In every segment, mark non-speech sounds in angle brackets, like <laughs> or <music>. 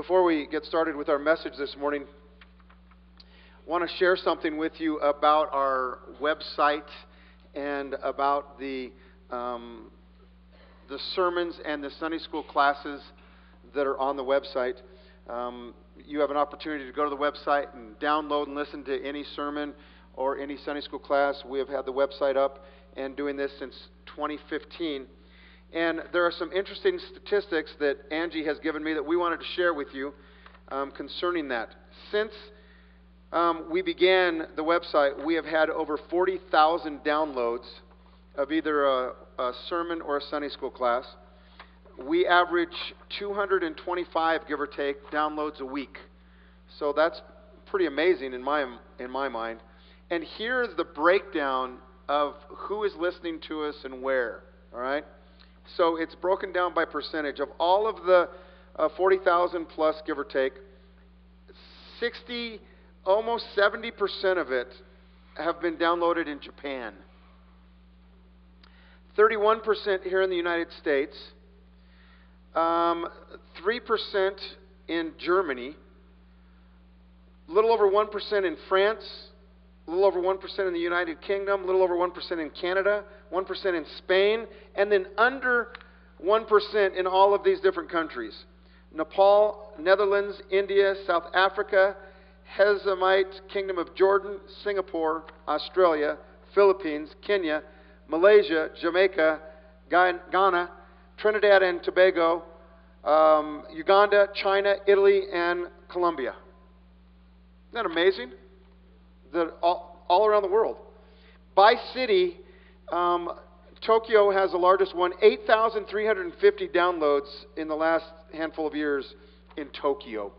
Before we get started with our message this morning, I want to share something with you about our website and about the, um, the sermons and the Sunday school classes that are on the website. Um, you have an opportunity to go to the website and download and listen to any sermon or any Sunday school class. We have had the website up and doing this since 2015. And there are some interesting statistics that Angie has given me that we wanted to share with you um, concerning that. Since um, we began the website, we have had over 40,000 downloads of either a, a sermon or a Sunday school class. We average 225, give or take, downloads a week. So that's pretty amazing in my, in my mind. And here's the breakdown of who is listening to us and where. All right? So it's broken down by percentage. Of all of the uh, 40,000 plus, give or take, 60, almost 70% of it have been downloaded in Japan. 31% here in the United States. Um, 3% in Germany. A little over 1% in France. A little over 1% in the United Kingdom. A little over 1% in Canada. 1% in Spain, and then under 1% in all of these different countries Nepal, Netherlands, India, South Africa, Hashemite, Kingdom of Jordan, Singapore, Australia, Philippines, Kenya, Malaysia, Jamaica, Ghana, Trinidad and Tobago, um, Uganda, China, Italy, and Colombia. Isn't that amazing? That all, all around the world. By city, um, Tokyo has the largest one, 8,350 downloads in the last handful of years in Tokyo.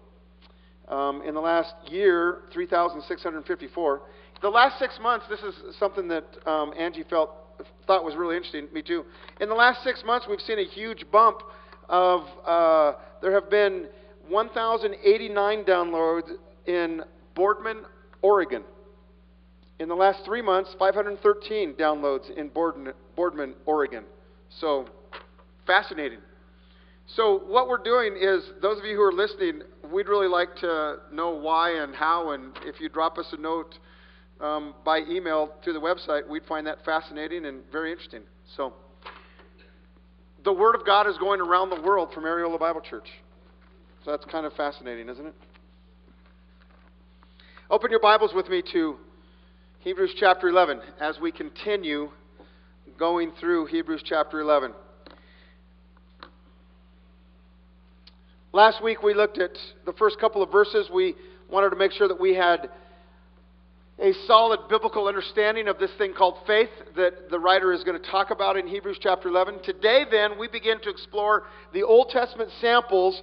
Um, in the last year, 3,654. The last six months, this is something that um, Angie felt thought was really interesting. Me too. In the last six months, we've seen a huge bump of. Uh, there have been 1,089 downloads in Boardman, Oregon. In the last three months, 513 downloads in Boardman, Oregon. So, fascinating. So, what we're doing is, those of you who are listening, we'd really like to know why and how, and if you drop us a note um, by email through the website, we'd find that fascinating and very interesting. So, the Word of God is going around the world from Ariola Bible Church. So, that's kind of fascinating, isn't it? Open your Bibles with me to Hebrews chapter 11 as we continue going through Hebrews chapter 11. Last week we looked at the first couple of verses. We wanted to make sure that we had a solid biblical understanding of this thing called faith that the writer is going to talk about in Hebrews chapter 11. Today, then, we begin to explore the Old Testament samples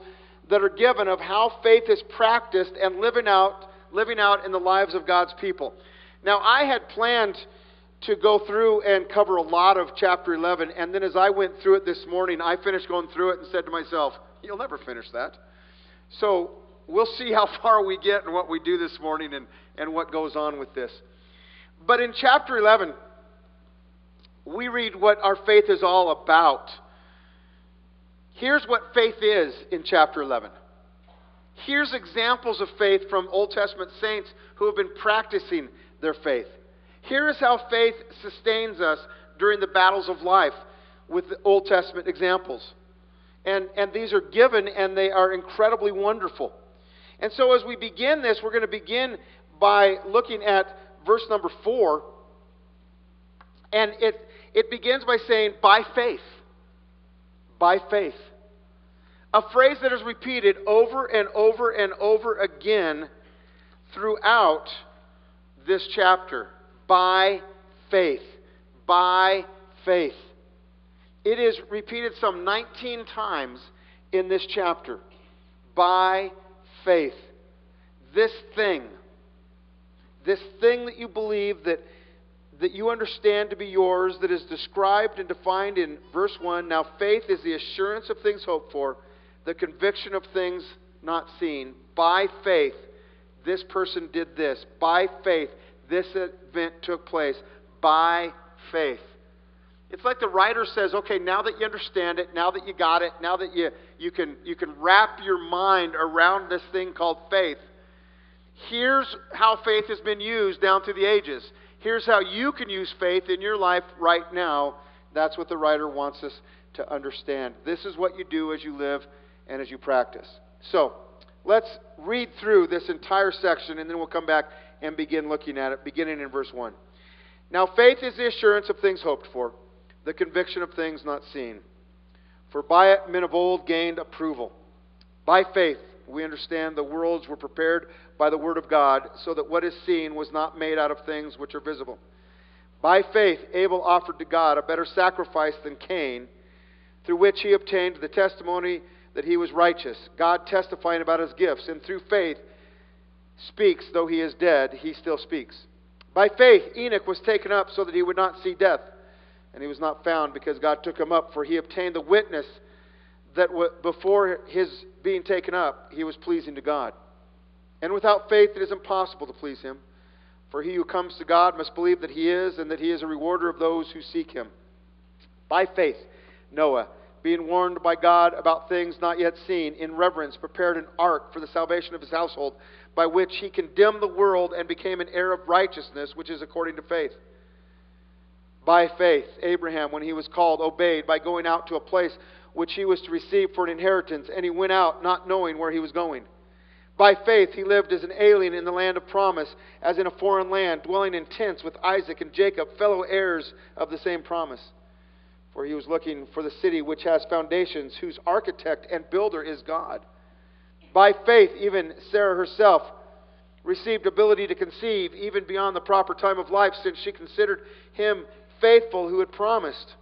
that are given of how faith is practiced and living out, living out in the lives of God's people. Now, I had planned to go through and cover a lot of chapter 11, and then as I went through it this morning, I finished going through it and said to myself, You'll never finish that. So, we'll see how <laughs> far we get and what we do this morning and, and what goes on with this. But in chapter 11, we read what our faith is all about. Here's what faith is in chapter 11. Here's examples of faith from Old Testament saints who have been practicing their faith. Here is how faith sustains us during the battles of life with the Old Testament examples. And, and these are given and they are incredibly wonderful. And so as we begin this, we're going to begin by looking at verse number four. And it, it begins by saying, by faith. By faith. A phrase that is repeated over and over and over again throughout this chapter by faith. By faith. It is repeated some 19 times in this chapter. By faith. This thing, this thing that you believe that, that you understand to be yours, that is described and defined in verse 1. Now, faith is the assurance of things hoped for, the conviction of things not seen. By faith, this person did this. By faith, this event took place. By faith. It's like the writer says, okay, now that you understand it, now that you got it, now that you, you, can, you can wrap your mind around this thing called faith, here's how faith has been used down through the ages. Here's how you can use faith in your life right now. That's what the writer wants us to understand. This is what you do as you live and as you practice. So, let's read through this entire section and then we'll come back and begin looking at it, beginning in verse 1. Now, faith is the assurance of things hoped for the conviction of things not seen. For by it men of old gained approval. By faith, we understand the worlds were prepared by the Word of God, so that what is seen was not made out of things which are visible. By faith, Abel offered to God a better sacrifice than Cain, through which he obtained the testimony that he was righteous, God testifying about his gifts, and through faith speaks, though he is dead, he still speaks. By faith, Enoch was taken up so that he would not see death and he was not found because God took him up, for he obtained the witness that before his being taken up, he was pleasing to God. And without faith, it is impossible to please him. For he who comes to God must believe that he is, and that he is a rewarder of those who seek him. By faith, Noah, being warned by God about things not yet seen, in reverence prepared an ark for the salvation of his household, by which he condemned the world and became an heir of righteousness, which is according to faith. By faith, Abraham, when he was called, obeyed by going out to a place which he was to receive for an inheritance, and he went out not knowing where he was going. By faith, he lived as an alien in the land of promise, as in a foreign land, dwelling in tents with Isaac and Jacob, fellow heirs of the same promise. For he was looking for the city which has foundations, whose architect and builder is God. By faith, even Sarah herself received ability to conceive even beyond the proper time of life, since she considered him faithful who had promised.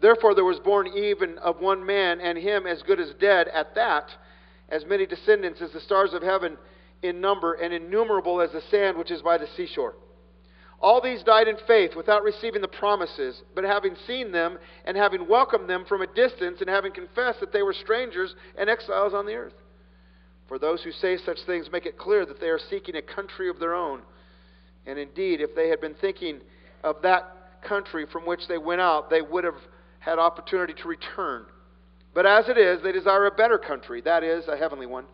Therefore, there was born even of one man, and him as good as dead at that, as many descendants as the stars of heaven in number, and innumerable as the sand which is by the seashore. All these died in faith without receiving the promises, but having seen them, and having welcomed them from a distance, and having confessed that they were strangers and exiles on the earth. For those who say such things make it clear that they are seeking a country of their own. And indeed, if they had been thinking of that country from which they went out, they would have had opportunity to return. But as it is, they desire a better country, that is, a heavenly one.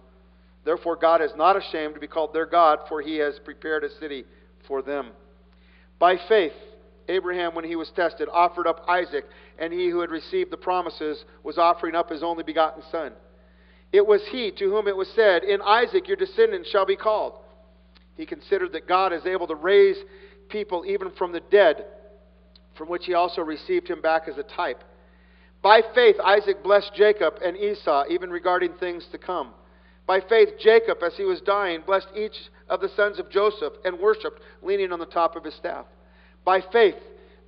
Therefore, God is not ashamed to be called their God, for he has prepared a city for them. By faith, Abraham, when he was tested, offered up Isaac, and he who had received the promises was offering up his only begotten son. It was he to whom it was said, In Isaac your descendants shall be called. He considered that God is able to raise people even from the dead from which he also received him back as a type. By faith, Isaac blessed Jacob and Esau, even regarding things to come. By faith, Jacob, as he was dying, blessed each of the sons of Joseph and worshiped, leaning on the top of his staff. By faith,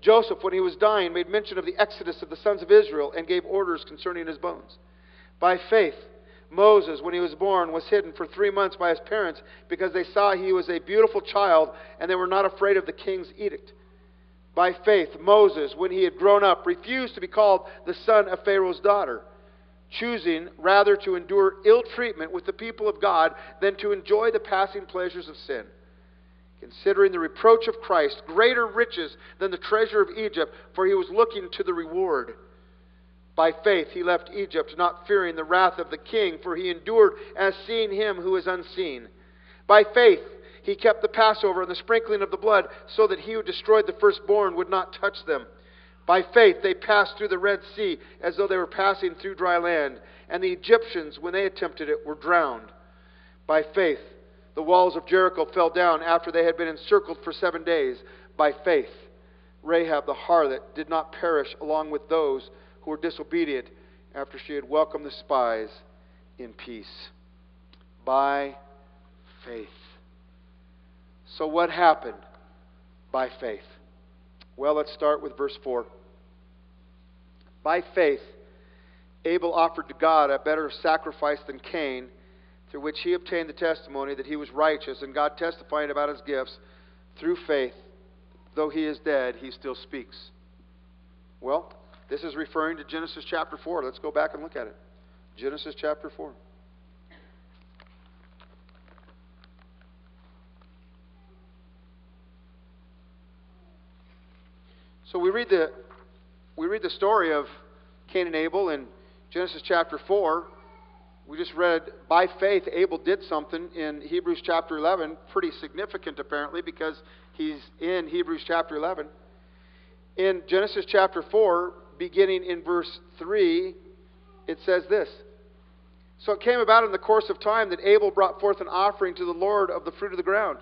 Joseph, when he was dying, made mention of the exodus of the sons of Israel and gave orders concerning his bones. By faith, Moses, when he was born, was hidden for three months by his parents because they saw he was a beautiful child and they were not afraid of the king's edict. By faith, Moses, when he had grown up, refused to be called the son of Pharaoh's daughter, choosing rather to endure ill treatment with the people of God than to enjoy the passing pleasures of sin. Considering the reproach of Christ greater riches than the treasure of Egypt, for he was looking to the reward. By faith he left Egypt, not fearing the wrath of the king, for he endured as seeing him who is unseen. By faith he kept the Passover and the sprinkling of the blood so that he who destroyed the firstborn would not touch them. By faith, they passed through the Red Sea as though they were passing through dry land, and the Egyptians, when they attempted it, were drowned. By faith, the walls of Jericho fell down after they had been encircled for seven days. By faith, Rahab the harlot did not perish along with those who were disobedient after she had welcomed the spies in peace. By faith. So, what happened by faith? Well, let's start with verse 4. By faith, Abel offered to God a better sacrifice than Cain, through which he obtained the testimony that he was righteous, and God testifying about his gifts, through faith, though he is dead, he still speaks. Well, this is referring to Genesis chapter 4. Let's go back and look at it. Genesis chapter 4. So we read the we read the story of Cain and Abel in Genesis chapter 4. We just read, by faith, Abel did something in Hebrews chapter 11, pretty significant apparently, because he's in Hebrews chapter 11. In Genesis chapter 4, beginning in verse 3, it says this So it came about in the course of time that Abel brought forth an offering to the Lord of the fruit of the ground.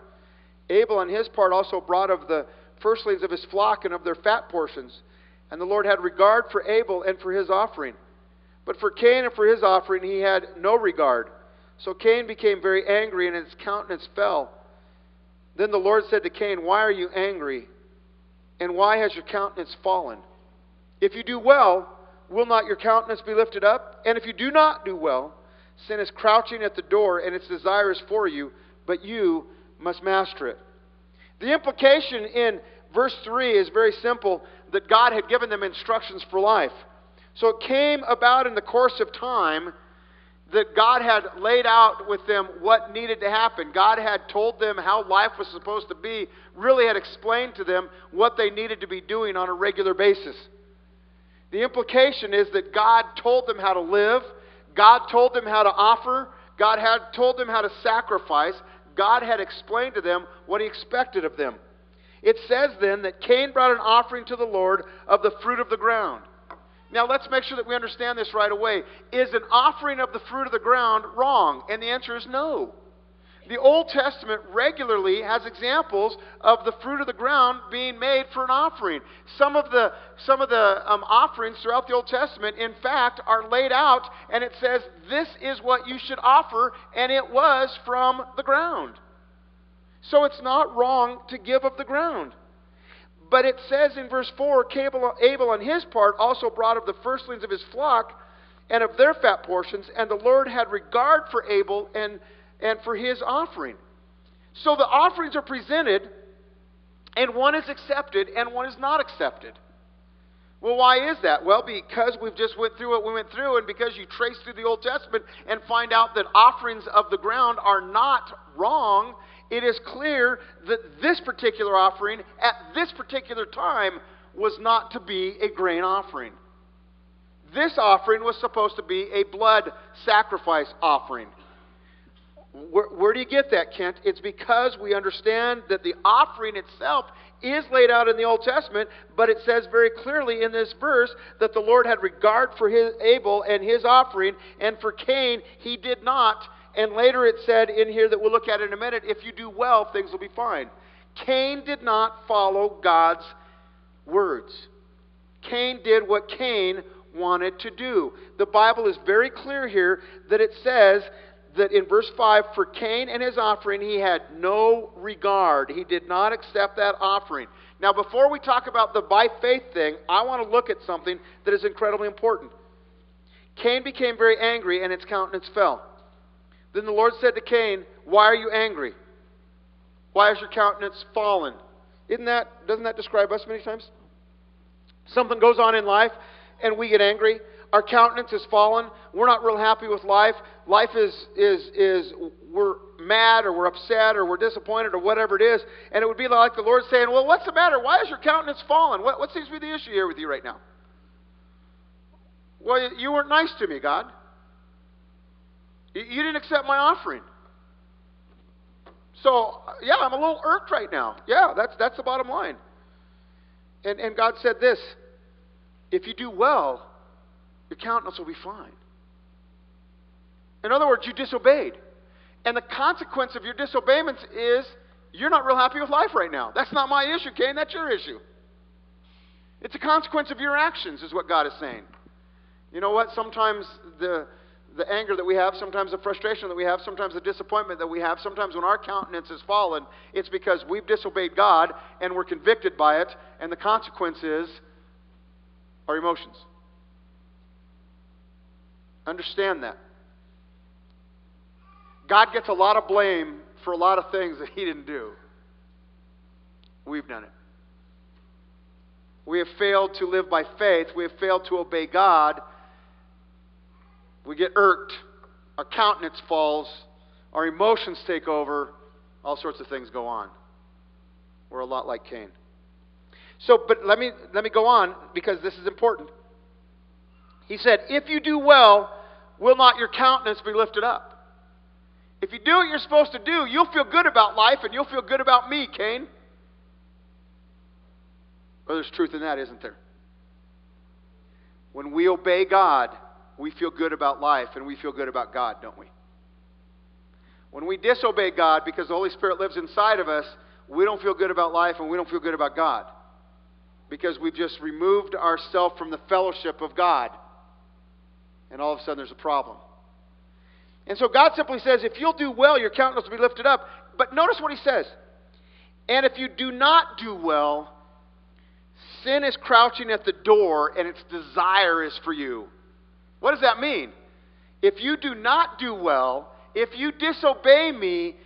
Abel, on his part, also brought of the firstlings of his flock and of their fat portions. And the Lord had regard for Abel and for his offering. But for Cain and for his offering he had no regard. So Cain became very angry, and his countenance fell. Then the Lord said to Cain, Why are you angry? And why has your countenance fallen? If you do well, will not your countenance be lifted up? And if you do not do well, sin is crouching at the door, and its desire is for you, but you must master it. The implication in verse 3 is very simple that God had given them instructions for life. So it came about in the course of time that God had laid out with them what needed to happen. God had told them how life was supposed to be, really had explained to them what they needed to be doing on a regular basis. The implication is that God told them how to live, God told them how to offer, God had told them how to sacrifice, God had explained to them what He expected of them. It says then that Cain brought an offering to the Lord of the fruit of the ground. Now, let's make sure that we understand this right away. Is an offering of the fruit of the ground wrong? And the answer is no. The Old Testament regularly has examples of the fruit of the ground being made for an offering. Some of the, some of the um, offerings throughout the Old Testament, in fact, are laid out, and it says, This is what you should offer, and it was from the ground. So it's not wrong to give of the ground. But it says in verse 4 Abel on his part also brought of the firstlings of his flock and of their fat portions, and the Lord had regard for Abel and, and for his offering. So the offerings are presented, and one is accepted and one is not accepted. Well, why is that? Well, because we've just went through what we went through, and because you trace through the Old Testament and find out that offerings of the ground are not wrong, it is clear that this particular offering at this particular time was not to be a grain offering. This offering was supposed to be a blood sacrifice offering. Where, where, do you get that, Kent? It's because we understand that the offering itself is laid out in the Old Testament, but it says very clearly in this verse that the Lord had regard for his Abel and his offering, and for Cain he did not. And later it said in here that we'll look at in a minute if you do well, things will be fine. Cain did not follow God's words. Cain did what Cain wanted to do. The Bible is very clear here that it says that in verse 5 for Cain and his offering he had no regard. He did not accept that offering. Now, before we talk about the by faith thing, I want to look at something that is incredibly important. Cain became very angry and its countenance fell. Then the Lord said to Cain, Why are you angry? Why has your countenance fallen? Isn't that, doesn't that describe us many times? Something goes on in life and we get angry. Our countenance has fallen. We're not real happy with life. Life is, is, is, we're mad or we're upset or we're disappointed or whatever it is. And it would be like the Lord saying, Well, what's the matter? Why is your countenance fallen? What, what seems to be the issue here with you right now? Well, you weren't nice to me, God. You didn't accept my offering. So, yeah, I'm a little irked right now. Yeah, that's, that's the bottom line. And, and God said this if you do well, your countenance will be fine. In other words, you disobeyed. And the consequence of your disobedience is you're not real happy with life right now. That's not my issue, Cain. That's your issue. It's a consequence of your actions, is what God is saying. You know what? Sometimes the the anger that we have, sometimes the frustration that we have, sometimes the disappointment that we have, sometimes when our countenance has fallen, it's because we've disobeyed God and we're convicted by it, and the consequence is our emotions. Understand that. God gets a lot of blame for a lot of things that He didn't do. We've done it. We have failed to live by faith. We have failed to obey God we get irked, our countenance falls, our emotions take over, all sorts of things go on. We're a lot like Cain. So, but let me, let me go on because this is important. He said, If you do well, will not your countenance be lifted up? If you do what you're supposed to do, you'll feel good about life and you'll feel good about me, Cain. Well, there's truth in that, isn't there? When we obey God, we feel good about life and we feel good about God, don't we? When we disobey God because the Holy Spirit lives inside of us, we don't feel good about life and we don't feel good about God because we've just removed ourselves from the fellowship of God. And all of a sudden there's a problem. And so God simply says, if you'll do well, your countenance will be lifted up. But notice what he says. And if you do not do well, sin is crouching at the door and its desire is for you. What does that mean? If you do not do well, if you disobey me,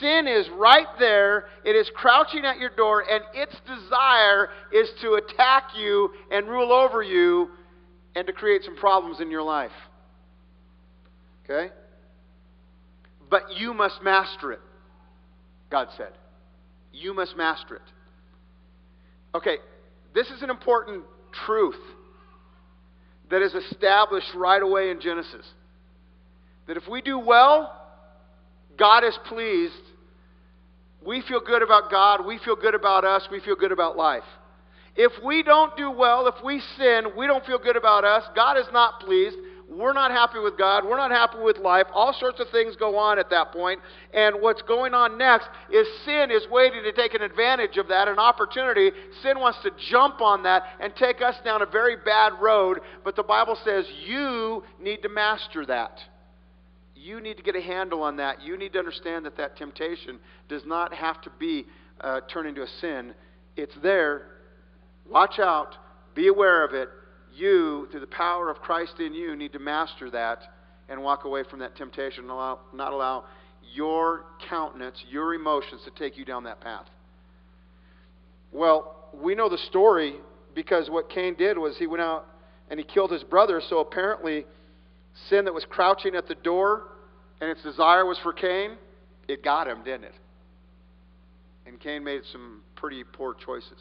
sin is right there. It is crouching at your door, and its desire is to attack you and rule over you and to create some problems in your life. Okay? But you must master it, God said. You must master it. Okay, this is an important truth that is established right away in Genesis. That if we do well, God is pleased. We feel good about God. We feel good about us. We feel good about life. If we don't do well, if we sin, we don't feel good about us. God is not pleased. We're not happy with God. We're not happy with life. All sorts of things go on at that point. And what's going on next is sin is waiting to take an advantage of that, an opportunity. Sin wants to jump on that and take us down a very bad road. But the Bible says you need to master that. You need to get a handle on that. You need to understand that that temptation does not have to be uh, turned into a sin. It's there. Watch out. Be aware of it you, through the power of Christ in you, need to master that and walk away from that temptation and allow, not allow your countenance, your emotions to take you down that path. Well, we know the story because what Cain did was he went out and he killed his brother, so apparently sin that was crouching at the door and its desire was for Cain, it got him, didn't it? And Cain made some pretty poor choices.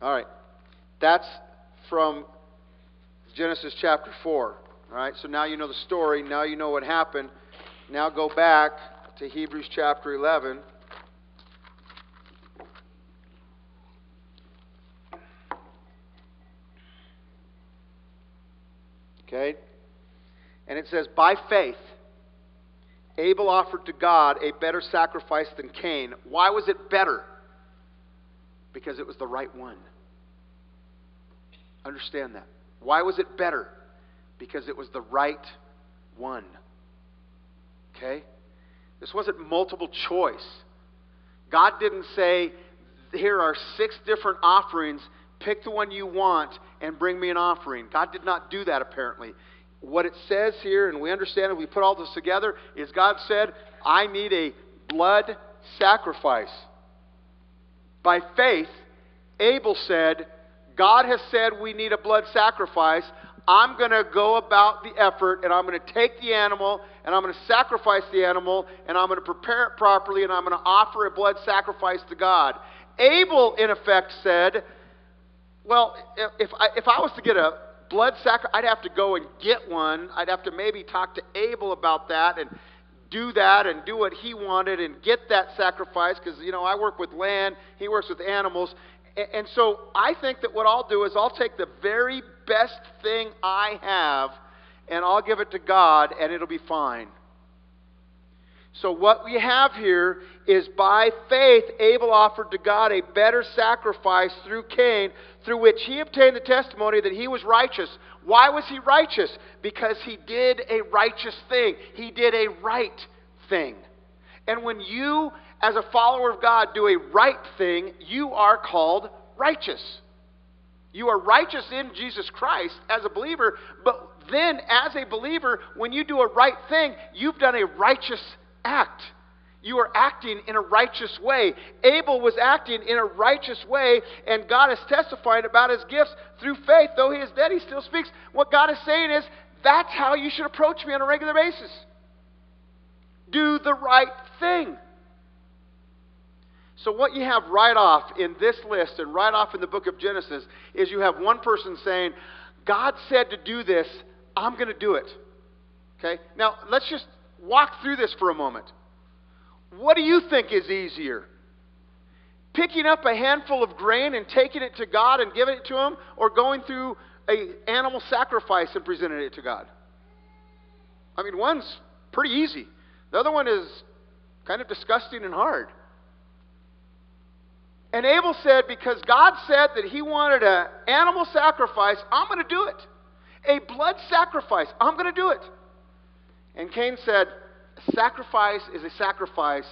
All right. That's from Genesis chapter 4. All right, so now you know the story. Now you know what happened. Now go back to Hebrews chapter 11. Okay? And it says, By faith, Abel offered to God a better sacrifice than Cain. Why was it better? Because it was the right one. Understand that. Why was it better? Because it was the right one. Okay? This wasn't multiple choice. God didn't say, here are six different offerings, pick the one you want and bring me an offering. God did not do that apparently. What it says here, and we understand it, we put all this together, is God said, I need a blood sacrifice. By faith, Abel said, God has said we need a blood sacrifice. I'm going to go about the effort and I'm going to take the animal and I'm going to sacrifice the animal and I'm going to prepare it properly and I'm going to offer a blood sacrifice to God. Abel, in effect, said, Well, if I, if I was to get a blood sacrifice, I'd have to go and get one. I'd have to maybe talk to Abel about that and do that and do what he wanted and get that sacrifice because, you know, I work with land, he works with animals. And so I think that what I'll do is I'll take the very best thing I have and I'll give it to God and it'll be fine. So, what we have here is by faith, Abel offered to God a better sacrifice through Cain, through which he obtained the testimony that he was righteous. Why was he righteous? Because he did a righteous thing, he did a right thing. And when you as a follower of God, do a right thing, you are called righteous. You are righteous in Jesus Christ as a believer, but then as a believer, when you do a right thing, you've done a righteous act. You are acting in a righteous way. Abel was acting in a righteous way, and God is testifying about his gifts through faith. Though he is dead, he still speaks. What God is saying is, that's how you should approach me on a regular basis. Do the right thing. So, what you have right off in this list and right off in the book of Genesis is you have one person saying, God said to do this, I'm going to do it. Okay? Now, let's just walk through this for a moment. What do you think is easier? Picking up a handful of grain and taking it to God and giving it to Him, or going through a animal sacrifice and presenting it to God? I mean, one's pretty easy. The other one is kind of disgusting and hard. And Abel said, because God said that he wanted an animal sacrifice, I'm going to do it. A blood sacrifice, I'm going to do it. And Cain said, sacrifice is a sacrifice.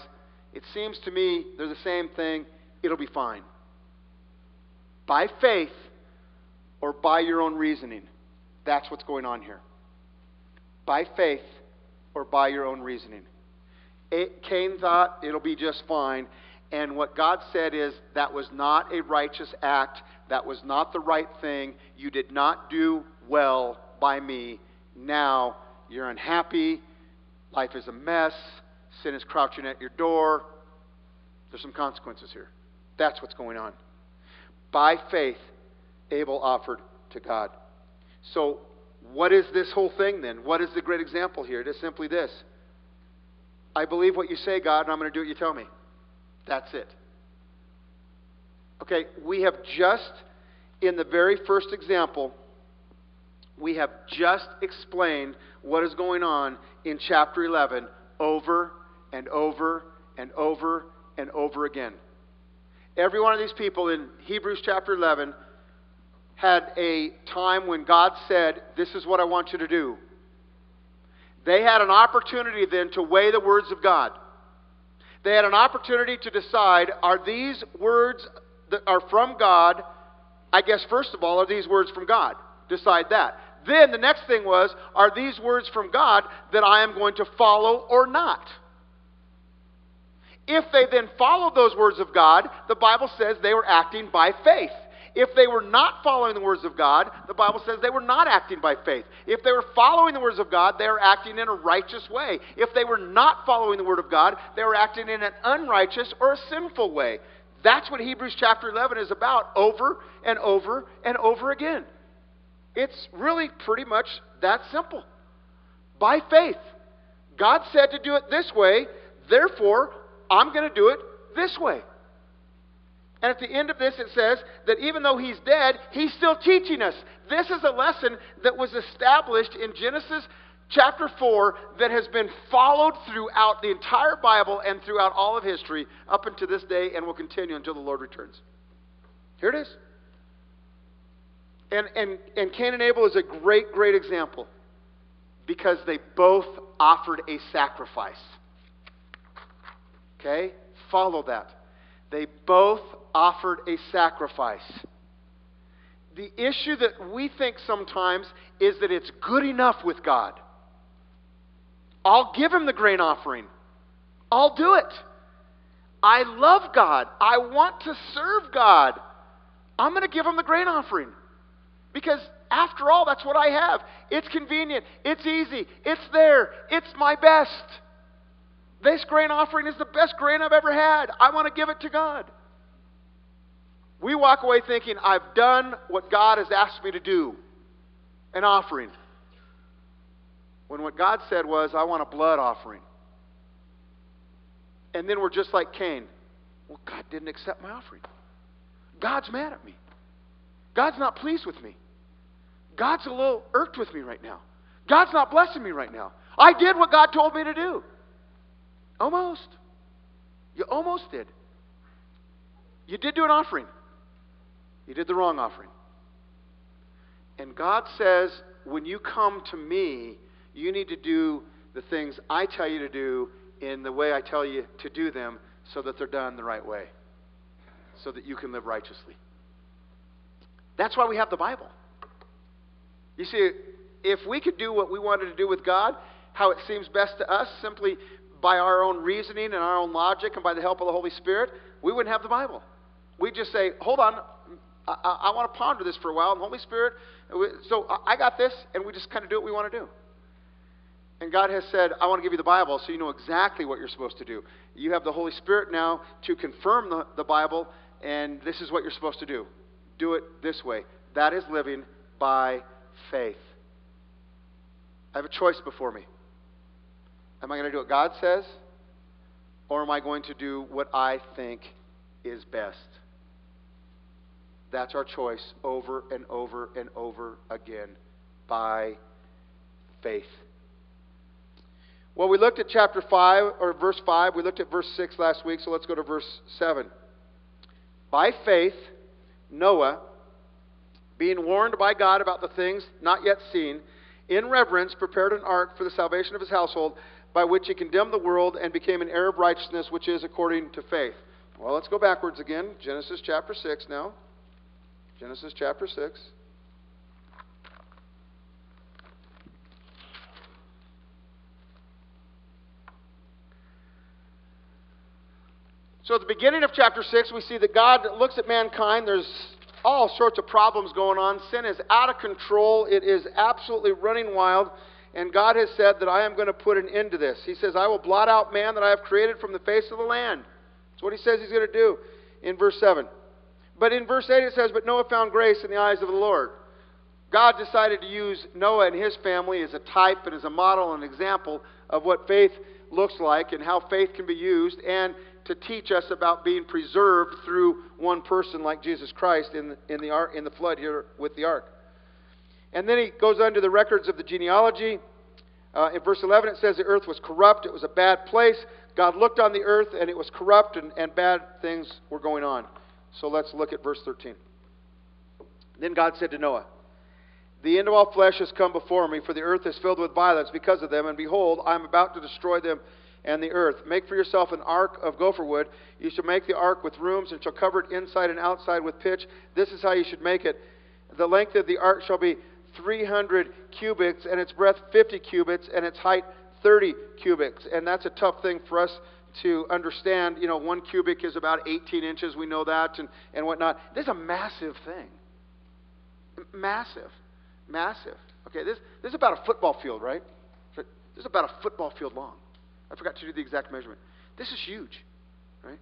It seems to me they're the same thing. It'll be fine. By faith or by your own reasoning. That's what's going on here. By faith or by your own reasoning. It, Cain thought it'll be just fine. And what God said is that was not a righteous act. That was not the right thing. You did not do well by me. Now you're unhappy. Life is a mess. Sin is crouching at your door. There's some consequences here. That's what's going on. By faith, Abel offered to God. So, what is this whole thing then? What is the great example here? It is simply this I believe what you say, God, and I'm going to do what you tell me. That's it. Okay, we have just, in the very first example, we have just explained what is going on in chapter 11 over and over and over and over again. Every one of these people in Hebrews chapter 11 had a time when God said, This is what I want you to do. They had an opportunity then to weigh the words of God. They had an opportunity to decide are these words that are from God? I guess, first of all, are these words from God? Decide that. Then the next thing was are these words from God that I am going to follow or not? If they then followed those words of God, the Bible says they were acting by faith. If they were not following the words of God, the Bible says they were not acting by faith. If they were following the words of God, they were acting in a righteous way. If they were not following the word of God, they were acting in an unrighteous or a sinful way. That's what Hebrews chapter 11 is about over and over and over again. It's really pretty much that simple. By faith. God said to do it this way, therefore, I'm going to do it this way. And at the end of this, it says that even though he's dead, he's still teaching us. This is a lesson that was established in Genesis chapter 4 that has been followed throughout the entire Bible and throughout all of history up until this day and will continue until the Lord returns. Here it is. And, and, and Cain and Abel is a great, great example because they both offered a sacrifice. Okay? Follow that. They both offered a sacrifice. The issue that we think sometimes is that it's good enough with God. I'll give him the grain offering. I'll do it. I love God. I want to serve God. I'm going to give him the grain offering. Because after all, that's what I have. It's convenient. It's easy. It's there. It's my best. This grain offering is the best grain I've ever had. I want to give it to God. We walk away thinking, I've done what God has asked me to do an offering. When what God said was, I want a blood offering. And then we're just like Cain. Well, God didn't accept my offering. God's mad at me. God's not pleased with me. God's a little irked with me right now. God's not blessing me right now. I did what God told me to do. Almost. You almost did. You did do an offering. You did the wrong offering. And God says, when you come to me, you need to do the things I tell you to do in the way I tell you to do them so that they're done the right way, so that you can live righteously. That's why we have the Bible. You see, if we could do what we wanted to do with God, how it seems best to us, simply by our own reasoning and our own logic and by the help of the Holy Spirit, we wouldn't have the Bible. We'd just say, hold on, I, I, want to ponder this for a while. And the Holy Spirit, so I got this, and we just kind of do what we want to do. And God has said, I want to give you the Bible so you know exactly what you're supposed to do. You have the Holy Spirit now to confirm the, the Bible, and this is what you're supposed to do. Do it this way. That is living by faith. I have a choice before me. Am I going to do what God says, or am I going to do what I think is best? That's our choice over and over and over again by faith. Well, we looked at chapter 5, or verse 5. We looked at verse 6 last week, so let's go to verse 7. By faith, Noah, being warned by God about the things not yet seen, in reverence prepared an ark for the salvation of his household, by which he condemned the world and became an heir of righteousness, which is according to faith. Well, let's go backwards again. Genesis chapter 6 now. Genesis chapter 6. So at the beginning of chapter 6, we see that God looks at mankind. There's all sorts of problems going on. Sin is out of control, it is absolutely running wild. And God has said that I am going to put an end to this. He says, I will blot out man that I have created from the face of the land. That's what he says he's going to do in verse 7. But in verse 8 it says, But Noah found grace in the eyes of the Lord. God decided to use Noah and his family as a type and as a model and example of what faith looks like and how faith can be used. And to teach us about being preserved through one person like Jesus Christ in the, in the, in the flood here with the ark. And then he goes under the records of the genealogy. Uh, in verse 11, it says the earth was corrupt, it was a bad place. God looked on the earth, and it was corrupt, and, and bad things were going on. So let's look at verse 13. Then God said to Noah, The end of all flesh has come before me, for the earth is filled with violence because of them, and behold, I am about to destroy them and the earth. Make for yourself an ark of gopher wood. You shall make the ark with rooms and shall cover it inside and outside with pitch. This is how you should make it. The length of the ark shall be 300 cubits, and its breadth 50 cubits, and its height 30 cubits. And that's a tough thing for us to understand. You know, one cubit is about 18 inches. We know that, and, and whatnot. This is a massive thing. Massive. Massive. Okay, this, this is about a football field, right? This is about a football field long. I forgot to do the exact measurement. This is huge, right?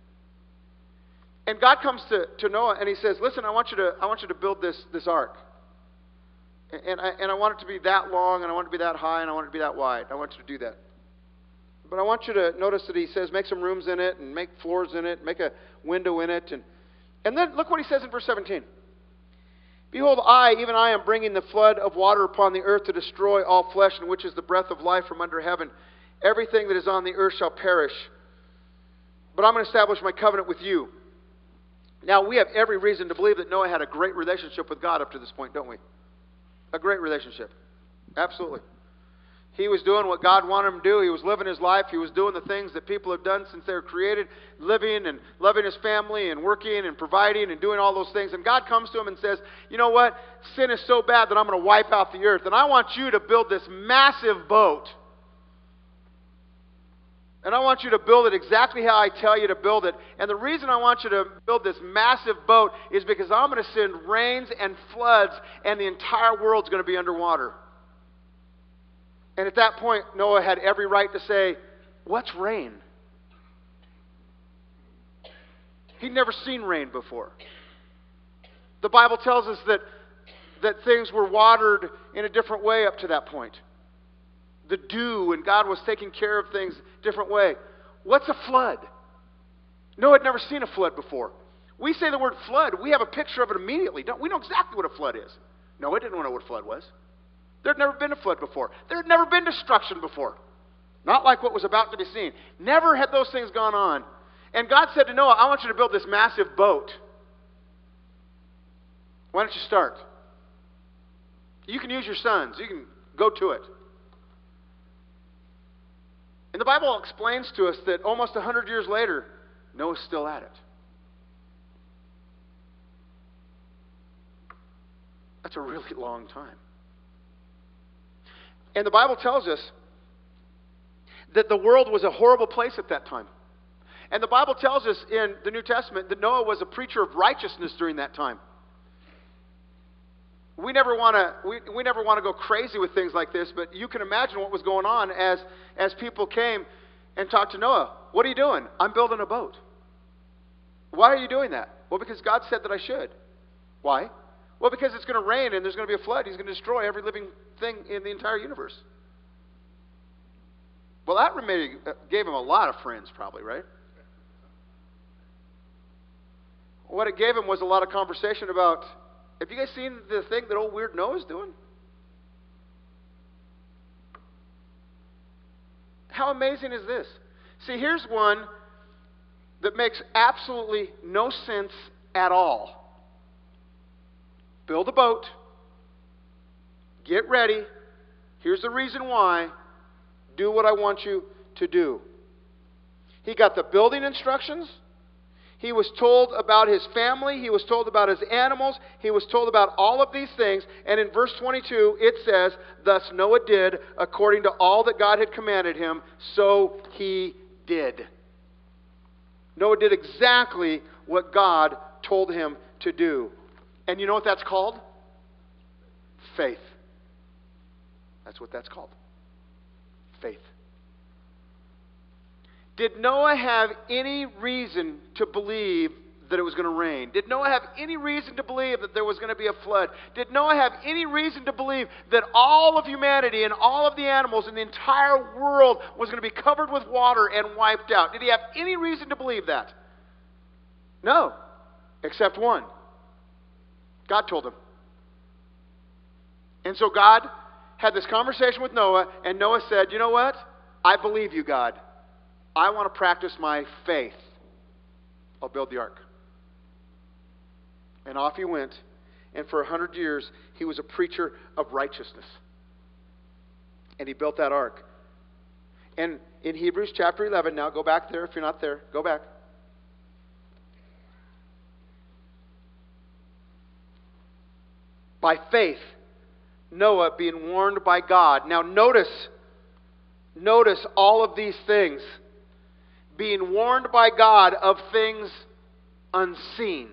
And God comes to, to Noah and he says, Listen, I want you to, I want you to build this, this ark. And I, and I want it to be that long, and I want it to be that high, and I want it to be that wide. I want you to do that. But I want you to notice that he says, make some rooms in it, and make floors in it, make a window in it. And, and then look what he says in verse 17. Behold, I, even I, am bringing the flood of water upon the earth to destroy all flesh, in which is the breath of life from under heaven. Everything that is on the earth shall perish. But I'm going to establish my covenant with you. Now, we have every reason to believe that Noah had a great relationship with God up to this point, don't we? A great relationship. Absolutely. He was doing what God wanted him to do. He was living his life. He was doing the things that people have done since they were created, living and loving his family and working and providing and doing all those things. And God comes to him and says, You know what? Sin is so bad that I'm going to wipe out the earth. And I want you to build this massive boat and I want you to build it exactly how I tell you to build it. And the reason I want you to build this massive boat is because I'm going to send rains and floods, and the entire world's going to be underwater. And at that point, Noah had every right to say, What's rain? He'd never seen rain before. The Bible tells us that, that things were watered in a different way up to that point the dew, and God was taking care of things different way. What's a flood? Noah had never seen a flood before. We say the word flood, we have a picture of it immediately. Don't we know exactly what a flood is? Noah didn't know what a flood was. There had never been a flood before. There had never been destruction before. Not like what was about to be seen. Never had those things gone on. And God said to Noah, I want you to build this massive boat. Why don't you start? You can use your sons. You can go to it. And the Bible explains to us that almost 100 years later, Noah's still at it. That's a really long time. And the Bible tells us that the world was a horrible place at that time. And the Bible tells us in the New Testament that Noah was a preacher of righteousness during that time. We never want to we, we never want to go crazy with things like this, but you can imagine what was going on as as people came and talked to Noah. What are you doing? I'm building a boat. Why are you doing that? Well, because God said that I should. Why? Well, because it's going to rain and there's going to be a flood. He's going to destroy every living thing in the entire universe. Well, that uh, gave him a lot of friends, probably, right? What it gave him was a lot of conversation about have you guys seen the thing that old weird Noah's doing? How amazing is this? See, here's one that makes absolutely no sense at all. Build a boat, get ready. Here's the reason why. Do what I want you to do. He got the building instructions. He was told about his family. He was told about his animals. He was told about all of these things. And in verse 22, it says, Thus Noah did according to all that God had commanded him, so he did. Noah did exactly what God told him to do. And you know what that's called? Faith. That's what that's called. Faith. Did Noah have any reason to believe that it was going to rain? Did Noah have any reason to believe that there was going to be a flood? Did Noah have any reason to believe that all of humanity and all of the animals in the entire world was going to be covered with water and wiped out? Did he have any reason to believe that? No, except one. God told him. And so God had this conversation with Noah, and Noah said, You know what? I believe you, God. I want to practice my faith. I'll build the ark. And off he went. And for a hundred years, he was a preacher of righteousness. And he built that ark. And in Hebrews chapter 11, now go back there if you're not there, go back. By faith, Noah being warned by God. Now notice, notice all of these things being warned by God of things unseen.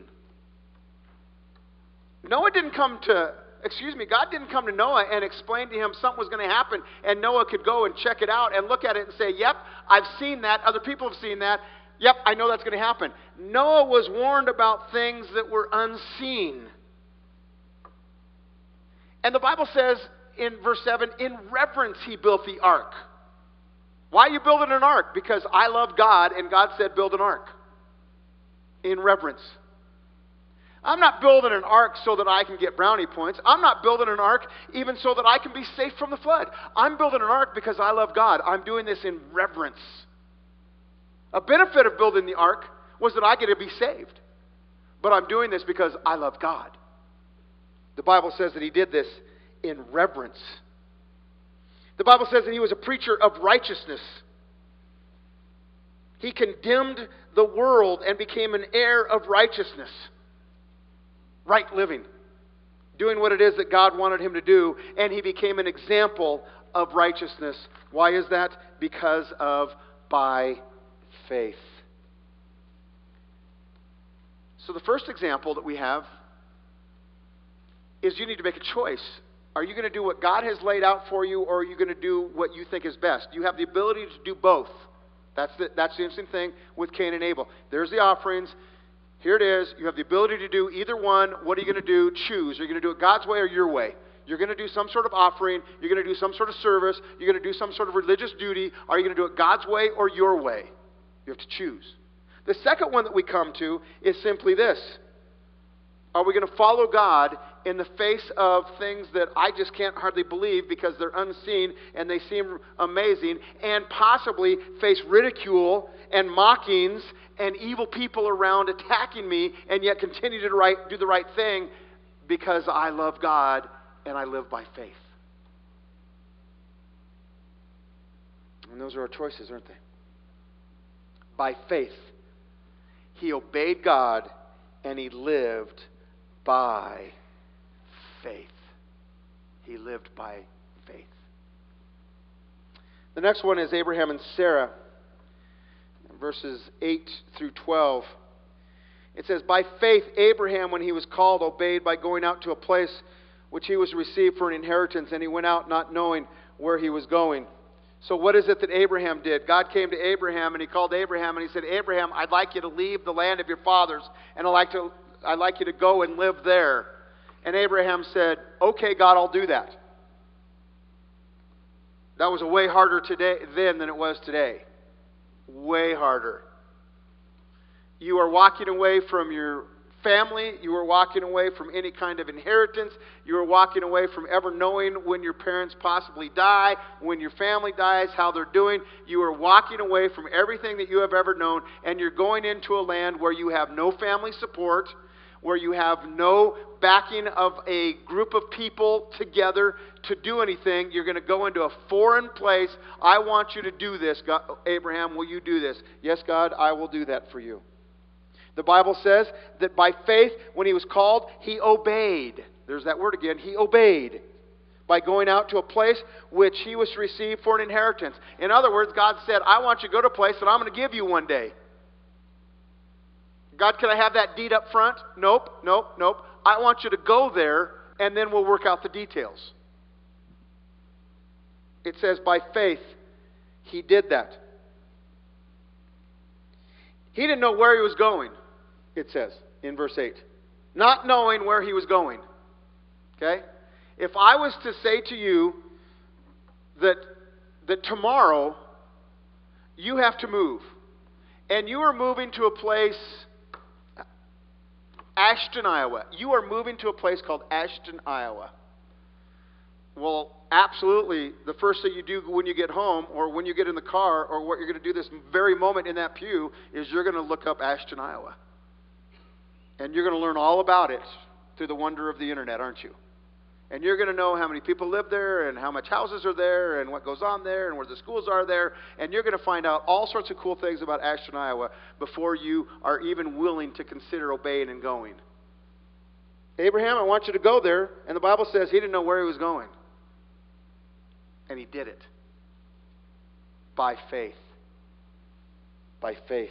Noah didn't come to, excuse me, God didn't come to Noah and explain to him something was going to happen, and Noah could go and check it out and look at it and say, Yep, I've seen that. Other people have seen that. Yep, I know that's going to happen. Noah was warned about things that were unseen. And the Bible says in verse 7 in reverence he built the ark. Why are you building an ark? Because I love God and God said, build an ark in reverence. I'm not building an ark so that I can get brownie points. I'm not building an ark even so that I can be safe from the flood. I'm building an ark because I love God. I'm doing this in reverence. A benefit of building the ark was that I get to be saved. But I'm doing this because I love God. The Bible says that he did this in reverence. The Bible says that he was a preacher of righteousness. He condemned the world and became an heir of righteousness. Right living. Doing what it is that God wanted him to do, and he became an example of righteousness. Why is that? Because of by faith. So, the first example that we have is you need to make a choice. Are you going to do what God has laid out for you, or are you going to do what you think is best? You have the ability to do both. That's the, that's the interesting thing with Cain and Abel. There's the offerings. Here it is. You have the ability to do either one. What are you going to do? Choose. Are you going to do it God's way or your way? You're going to do some sort of offering. You're going to do some sort of service. You're going to do some sort of religious duty. Are you going to do it God's way or your way? You have to choose. The second one that we come to is simply this Are we going to follow God in the face of things that I just can't hardly believe because they're unseen and they seem amazing, and possibly face ridicule and mockings and evil people around attacking me, and yet continue to right, do the right thing because I love God and I live by faith. And those are our choices, aren't they? By faith, he obeyed God and he lived by faith. He lived by faith. The next one is Abraham and Sarah, verses 8 through 12. It says, By faith, Abraham, when he was called, obeyed by going out to a place which he was received for an inheritance, and he went out not knowing where he was going. So, what is it that Abraham did? God came to Abraham and he called Abraham and he said, Abraham, I'd like you to leave the land of your fathers and I'd like, to, I'd like you to go and live there. And Abraham said, Okay, God, I'll do that. That was a way harder today then than it was today. Way harder. You are walking away from your family. You are walking away from any kind of inheritance. You are walking away from ever knowing when your parents possibly die, when your family dies, how they're doing. You are walking away from everything that you have ever known, and you're going into a land where you have no family support, where you have no backing of a group of people together to do anything. You're going to go into a foreign place. I want you to do this. God, Abraham, will you do this? Yes, God, I will do that for you. The Bible says that by faith, when he was called, he obeyed. There's that word again. He obeyed by going out to a place which he was to receive for an inheritance. In other words, God said, I want you to go to a place that I'm going to give you one day. God, can I have that deed up front? Nope, nope, nope. I want you to go there, and then we'll work out the details. It says, by faith, he did that. He didn't know where he was going it says in verse 8. Not knowing where he was going. Okay? If I was to say to you that, that tomorrow you have to move, and you are moving to a place, Ashton, Iowa. You are moving to a place called Ashton, Iowa. Well, absolutely, the first thing you do when you get home, or when you get in the car, or what you're going to do this very moment in that pew, is you're going to look up Ashton, Iowa. And you're going to learn all about it through the wonder of the internet, aren't you? And you're going to know how many people live there and how much houses are there and what goes on there and where the schools are there. And you're going to find out all sorts of cool things about Ashton, Iowa before you are even willing to consider obeying and going. Abraham, I want you to go there. And the Bible says he didn't know where he was going. And he did it by faith. By faith.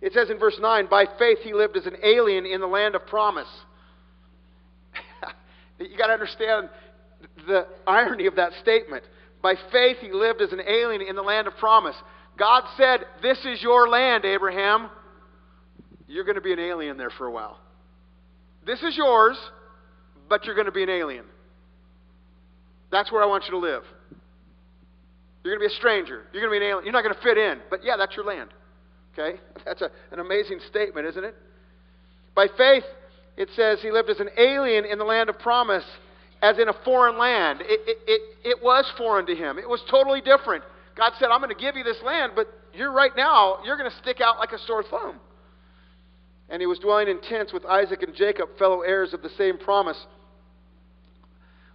It says in verse 9, by faith he lived as an alien in the land of promise. You got to understand the irony of that statement. By faith he lived as an alien in the land of promise. God said, This is your land, Abraham. You're going to be an alien there for a while. This is yours, but you're going to be an alien. That's where I want you to live. You're going to be a stranger. You're going to be an alien. You're not going to fit in, but yeah, that's your land. Okay? <laughs> That's a, an amazing statement, isn't it? By faith, it says he lived as an alien in the land of promise, as in a foreign land. It, it, it, it was foreign to him, it was totally different. God said, I'm going to give you this land, but you're right now, you're going to stick out like a sore thumb. And he was dwelling in tents with Isaac and Jacob, fellow heirs of the same promise.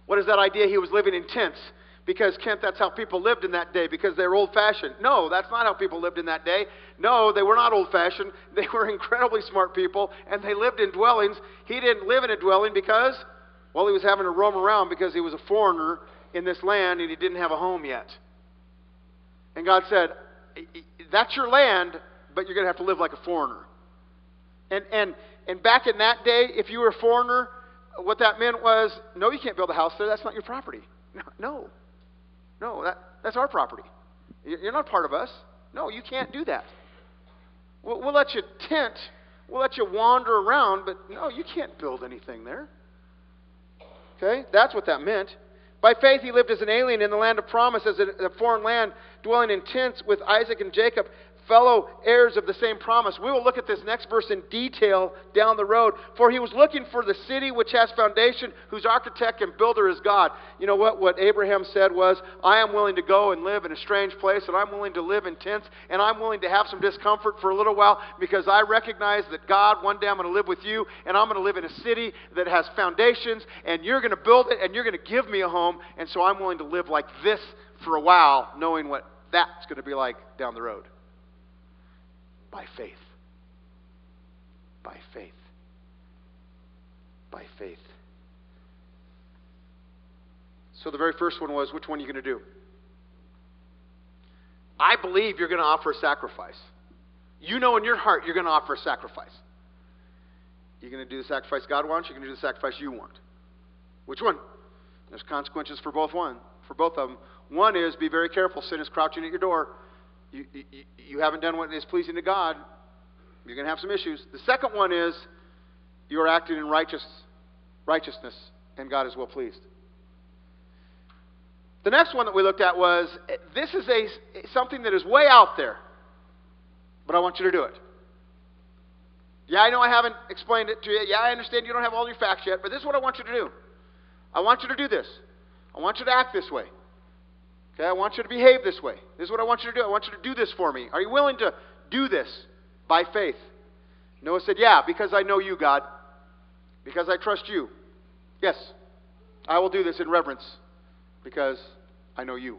What is that idea? He was living in tents because, Kent, that's how people lived in that day because they were old fashioned. No, that's not how people lived in that day. No, they were not old fashioned. <laughs> They were incredibly smart people and they lived in dwellings. He didn't live in a dwelling because, well, he was having to roam around because he was a foreigner in this land and he didn't have a home yet. And God said, That's your land, but you're going to have to live like a foreigner. And, and, and back in that day, if you were a foreigner, what that meant was, no, you can't build a house there. That's not your property. <laughs> No. No. That, that's our property. You're not part of us. No, you can't do that. We'll, we'll let you tent, we'll let you wander around, but no, you can't build anything there. Okay? That's what that meant. By faith, he lived as an alien in the land of promise, as a foreign land, dwelling in tents with Isaac and Jacob, fellow heirs of the same promise. We will look at this next verse in detail down the road. For he was looking for the city which has foundation, whose architect and builder is God. You know what? What Abraham said was, I am willing to go and live in a strange place, and I'm willing to live in tents, and I'm willing to have some discomfort for a little while because I recognize that God, one day I'm going to live with you, and I'm going to live in a city that has foundations, and you're going to build it, and you're going to give me a home, and so I'm willing to live like this for a while, knowing what that's going to be like down the road. By faith. By faith. By faith. So the very first one was which one are you going to do? I believe you're going to offer a sacrifice. You know in your heart you're going to offer a sacrifice. You're going to do the sacrifice God wants, you're going to do the sacrifice you want. Which one? There's consequences for both one, for both of them. One is be very careful. Sin is crouching at your door. You, you, you haven't done what is pleasing to God. You're going to have some issues. The second one is you are acting in righteous, righteousness, and God is well pleased. The next one that we looked at was eh, this is a, eh, something that is way out there, but I want you to do it. Yeah, I know I haven't explained it to you. Yeah, I understand you don't have all your facts yet, but this is what I want you to do. I want you to do this. I want you to act this way. Okay, I want you to behave this way. This is what I want you to do. I want you to do this for me. Are you willing to do this by faith? Noah said, Yeah, because I know you, God. Because I trust you. Yes, I will do this in reverence because I know you.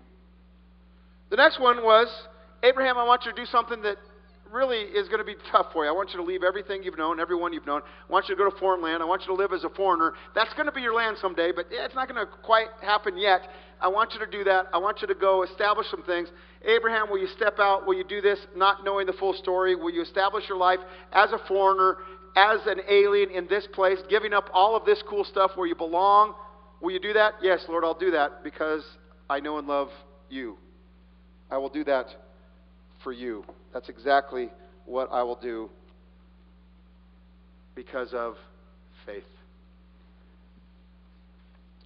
The next one was Abraham, I want you to do something that really is going to be tough for you. I want you to leave everything you've known, everyone you've known. I want you to go to foreign land. I want you to live as a foreigner. That's going to be your land someday, but it's not going to quite happen yet. I want you to do that. I want you to go establish some things. Abraham, will you step out? Will you do this not knowing the full story? Will you establish your life as a foreigner, as an alien in this place, giving up all of this cool stuff where you belong? Will you do that? Yes, Lord, I'll do that because I know and love you. I will do that for you. That's exactly what I will do because of faith.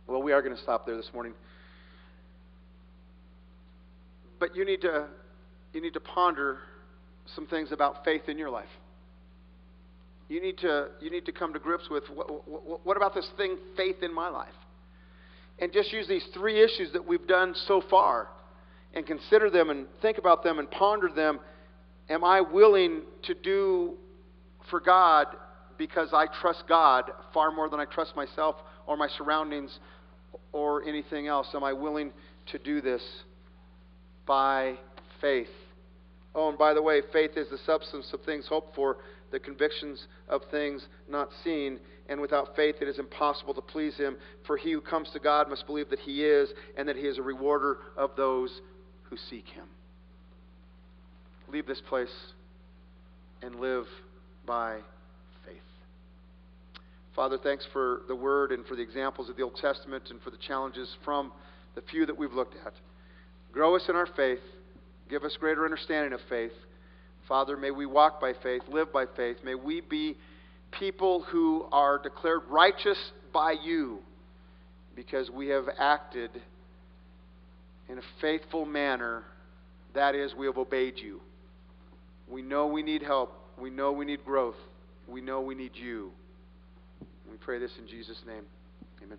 Well, we are going to stop there this morning. But you need to you need to ponder some things about faith in your life. You need to you need to come to grips with what, what, what about this thing faith in my life? And just use these three issues that we've done so far and consider them and think about them and ponder them Am I willing to do for God because I trust God far more than I trust myself or my surroundings or anything else? Am I willing to do this by faith? Oh, and by the way, faith is the substance of things hoped for, the convictions of things not seen. And without faith, it is impossible to please Him. For he who comes to God must believe that He is, and that He is a rewarder of those who seek Him leave this place and live by faith. Father, thanks for the word and for the examples of the Old Testament and for the challenges from the few that we've looked at. Grow us in our faith. Give us greater understanding of faith. Father, may we walk by faith, live by faith. May we be people who are declared righteous by you because we have acted in a faithful manner. That is, we have obeyed you. We know we need help. We know we need growth. We know we need you. We pray this in Jesus' name. Amen.